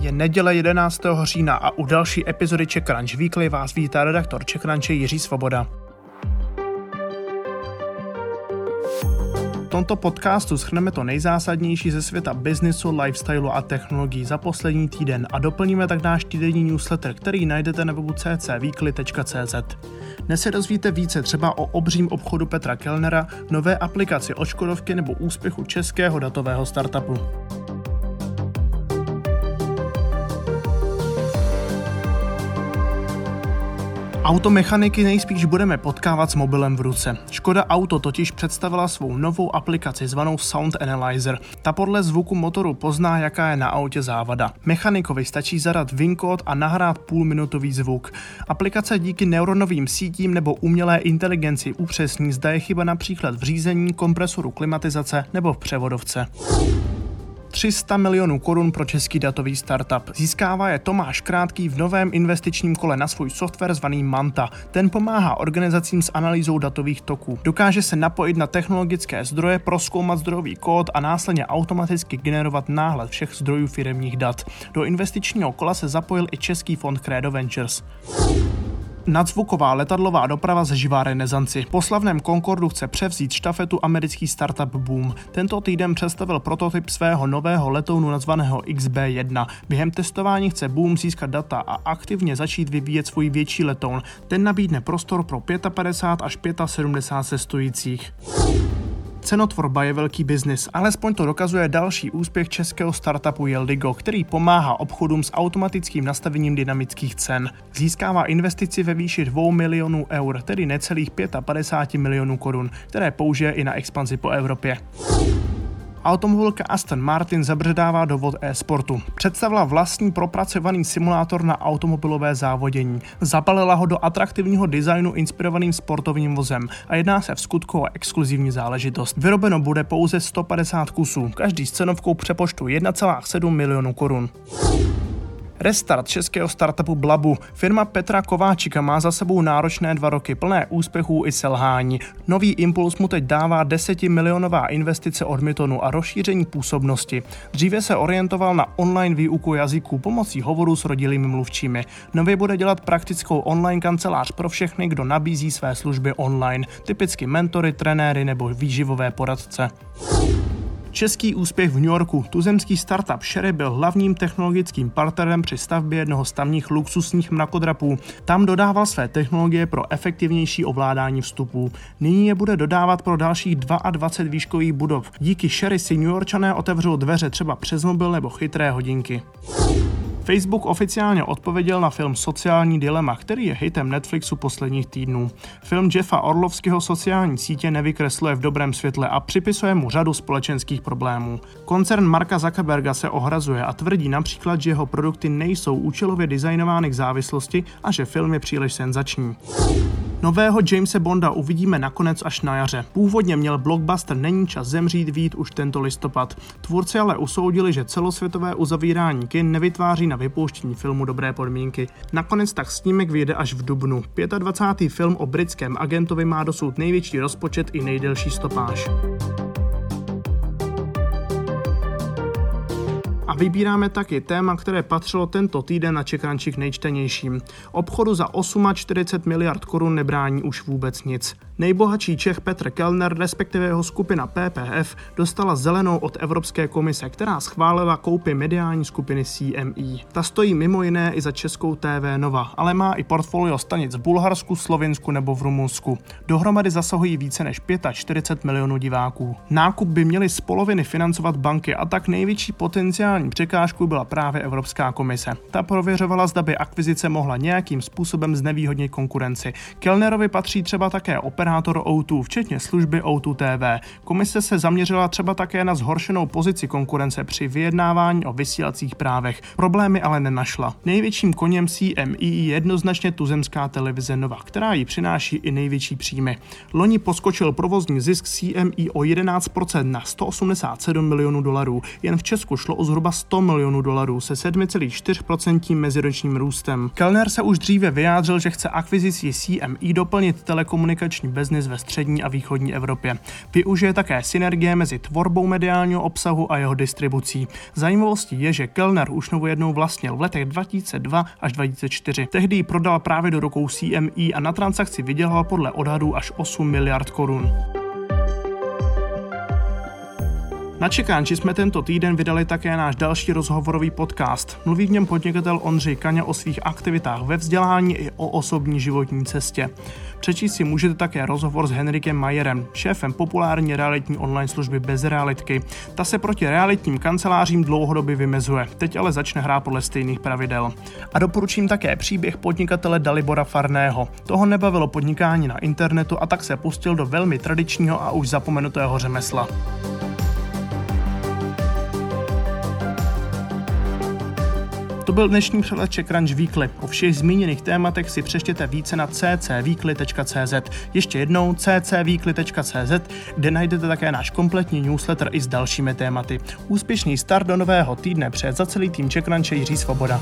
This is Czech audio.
Je neděle 11. října a u další epizody Czech Crunch Weekly vás vítá redaktor Czech Jiří Svoboda. V tomto podcastu schrneme to nejzásadnější ze světa biznisu, lifestylu a technologií za poslední týden a doplníme tak náš týdenní newsletter, který najdete na webu ccweekly.cz. Dnes se dozvíte více třeba o obřím obchodu Petra Kellnera, nové aplikaci od Škodovky nebo úspěchu českého datového startupu. Automechaniky nejspíš budeme potkávat s mobilem v ruce. Škoda Auto totiž představila svou novou aplikaci zvanou Sound Analyzer. Ta podle zvuku motoru pozná, jaká je na autě závada. Mechanikovi stačí zadat VIN kód a nahrát půlminutový zvuk. Aplikace díky neuronovým sítím nebo umělé inteligenci upřesní, zda je chyba například v řízení, kompresoru klimatizace nebo v převodovce. 300 milionů korun pro český datový startup. Získává je Tomáš Krátký v novém investičním kole na svůj software zvaný Manta. Ten pomáhá organizacím s analýzou datových toků. Dokáže se napojit na technologické zdroje, proskoumat zdrojový kód a následně automaticky generovat náhled všech zdrojů firemních dat. Do investičního kola se zapojil i český fond Credo Ventures. Nadzvuková letadlová doprava zažívá renesanci. Po slavném Concordu chce převzít štafetu americký startup Boom. Tento týden představil prototyp svého nového letounu nazvaného XB1. Během testování chce Boom získat data a aktivně začít vyvíjet svůj větší letoun. Ten nabídne prostor pro 55 až 75 cestujících. Cenotvorba je velký biznis, alespoň to dokazuje další úspěch českého startupu Jeldigo, který pomáhá obchodům s automatickým nastavením dynamických cen. Získává investici ve výši 2 milionů eur, tedy necelých 55 milionů korun, které použije i na expanzi po Evropě. Automobilka Aston Martin zabředává do vod e-sportu. Představila vlastní propracovaný simulátor na automobilové závodění. Zapalila ho do atraktivního designu inspirovaným sportovním vozem a jedná se v skutku o exkluzivní záležitost. Vyrobeno bude pouze 150 kusů, každý s cenovkou přepoštu 1,7 milionů korun. Restart českého startupu Blabu. Firma Petra Kováčika má za sebou náročné dva roky plné úspěchů i selhání. Nový impuls mu teď dává 10 milionová investice od Mytonu a rozšíření působnosti. Dříve se orientoval na online výuku jazyků pomocí hovoru s rodilými mluvčími. Nově bude dělat praktickou online kancelář pro všechny, kdo nabízí své služby online, typicky mentory, trenéry nebo výživové poradce. Český úspěch v New Yorku. Tuzemský startup Sherry byl hlavním technologickým partnerem při stavbě jednoho z tamních luxusních mrakodrapů. Tam dodával své technologie pro efektivnější ovládání vstupů. Nyní je bude dodávat pro dalších 22 výškových budov. Díky Sherry si New Yorkčané otevřou dveře třeba přes mobil nebo chytré hodinky. Facebook oficiálně odpověděl na film Sociální dilema, který je hitem Netflixu posledních týdnů. Film Jeffa Orlovského sociální sítě nevykresluje v dobrém světle a připisuje mu řadu společenských problémů. Koncern Marka Zuckerberga se ohrazuje a tvrdí například, že jeho produkty nejsou účelově designovány k závislosti a že film je příliš senzační. Nového Jamese Bonda uvidíme nakonec až na jaře. Původně měl blockbuster Není čas zemřít vít už tento listopad. Tvůrci ale usoudili, že celosvětové uzavírání kin nevytváří na vypouštění filmu dobré podmínky. Nakonec tak snímek vyjde až v dubnu. 25. film o britském agentovi má dosud největší rozpočet i nejdelší stopáž. Vybíráme taky téma, které patřilo tento týden na Čekrančích nejčtenějším. Obchodu za 48 miliard korun nebrání už vůbec nic. Nejbohatší Čech Petr Kellner, respektive jeho skupina PPF, dostala zelenou od Evropské komise, která schválila koupy mediální skupiny CME. Ta stojí mimo jiné i za českou TV Nova, ale má i portfolio stanic v Bulharsku, Slovinsku nebo v Rumunsku. Dohromady zasahují více než 45 milionů diváků. Nákup by měly z poloviny financovat banky a tak největší potenciální překážkou byla právě Evropská komise. Ta prověřovala, zda by akvizice mohla nějakým způsobem znevýhodnit konkurenci. Kellnerovi patří třeba také operátor O2, včetně služby O2 TV. Komise se zaměřila třeba také na zhoršenou pozici konkurence při vyjednávání o vysílacích právech. Problémy ale nenašla. Největším koněm CME je jednoznačně tuzemská televize Nova, která ji přináší i největší příjmy. Loni poskočil provozní zisk CME o 11% na 187 milionů dolarů. Jen v Česku šlo o zhruba 100 milionů dolarů se 7,4% meziročním růstem. Kellner se už dříve vyjádřil, že chce akvizicí CME doplnit telekomunikační biznis ve střední a východní Evropě. Využije také synergie mezi tvorbou mediálního obsahu a jeho distribucí. Zajímavostí je, že Kellner už novou jednou vlastnil v letech 2002 až 2004. Tehdy ji prodal právě do rukou CME a na transakci vydělal podle odhadů až 8 miliard korun. Na Čekánči jsme tento týden vydali také náš další rozhovorový podcast. Mluví v něm podnikatel Ondřej Kaňa o svých aktivitách ve vzdělání i o osobní životní cestě. Přečíst si můžete také rozhovor s Henrikem Majerem, šéfem populární realitní online služby Bez realitky. Ta se proti realitním kancelářím dlouhodobě vymezuje, teď ale začne hrát podle stejných pravidel. A doporučím také příběh podnikatele Dalibora Farného. Toho nebavilo podnikání na internetu a tak se pustil do velmi tradičního a už zapomenutého řemesla. To byl dnešní přehled Czech Crunch Weekly. O všech zmíněných tématech si přečtěte více na ccweekly.cz. Ještě jednou ccweekly.cz, kde najdete také náš kompletní newsletter i s dalšími tématy. Úspěšný start do nového týdne před za celý tým Czech Jiří Svoboda.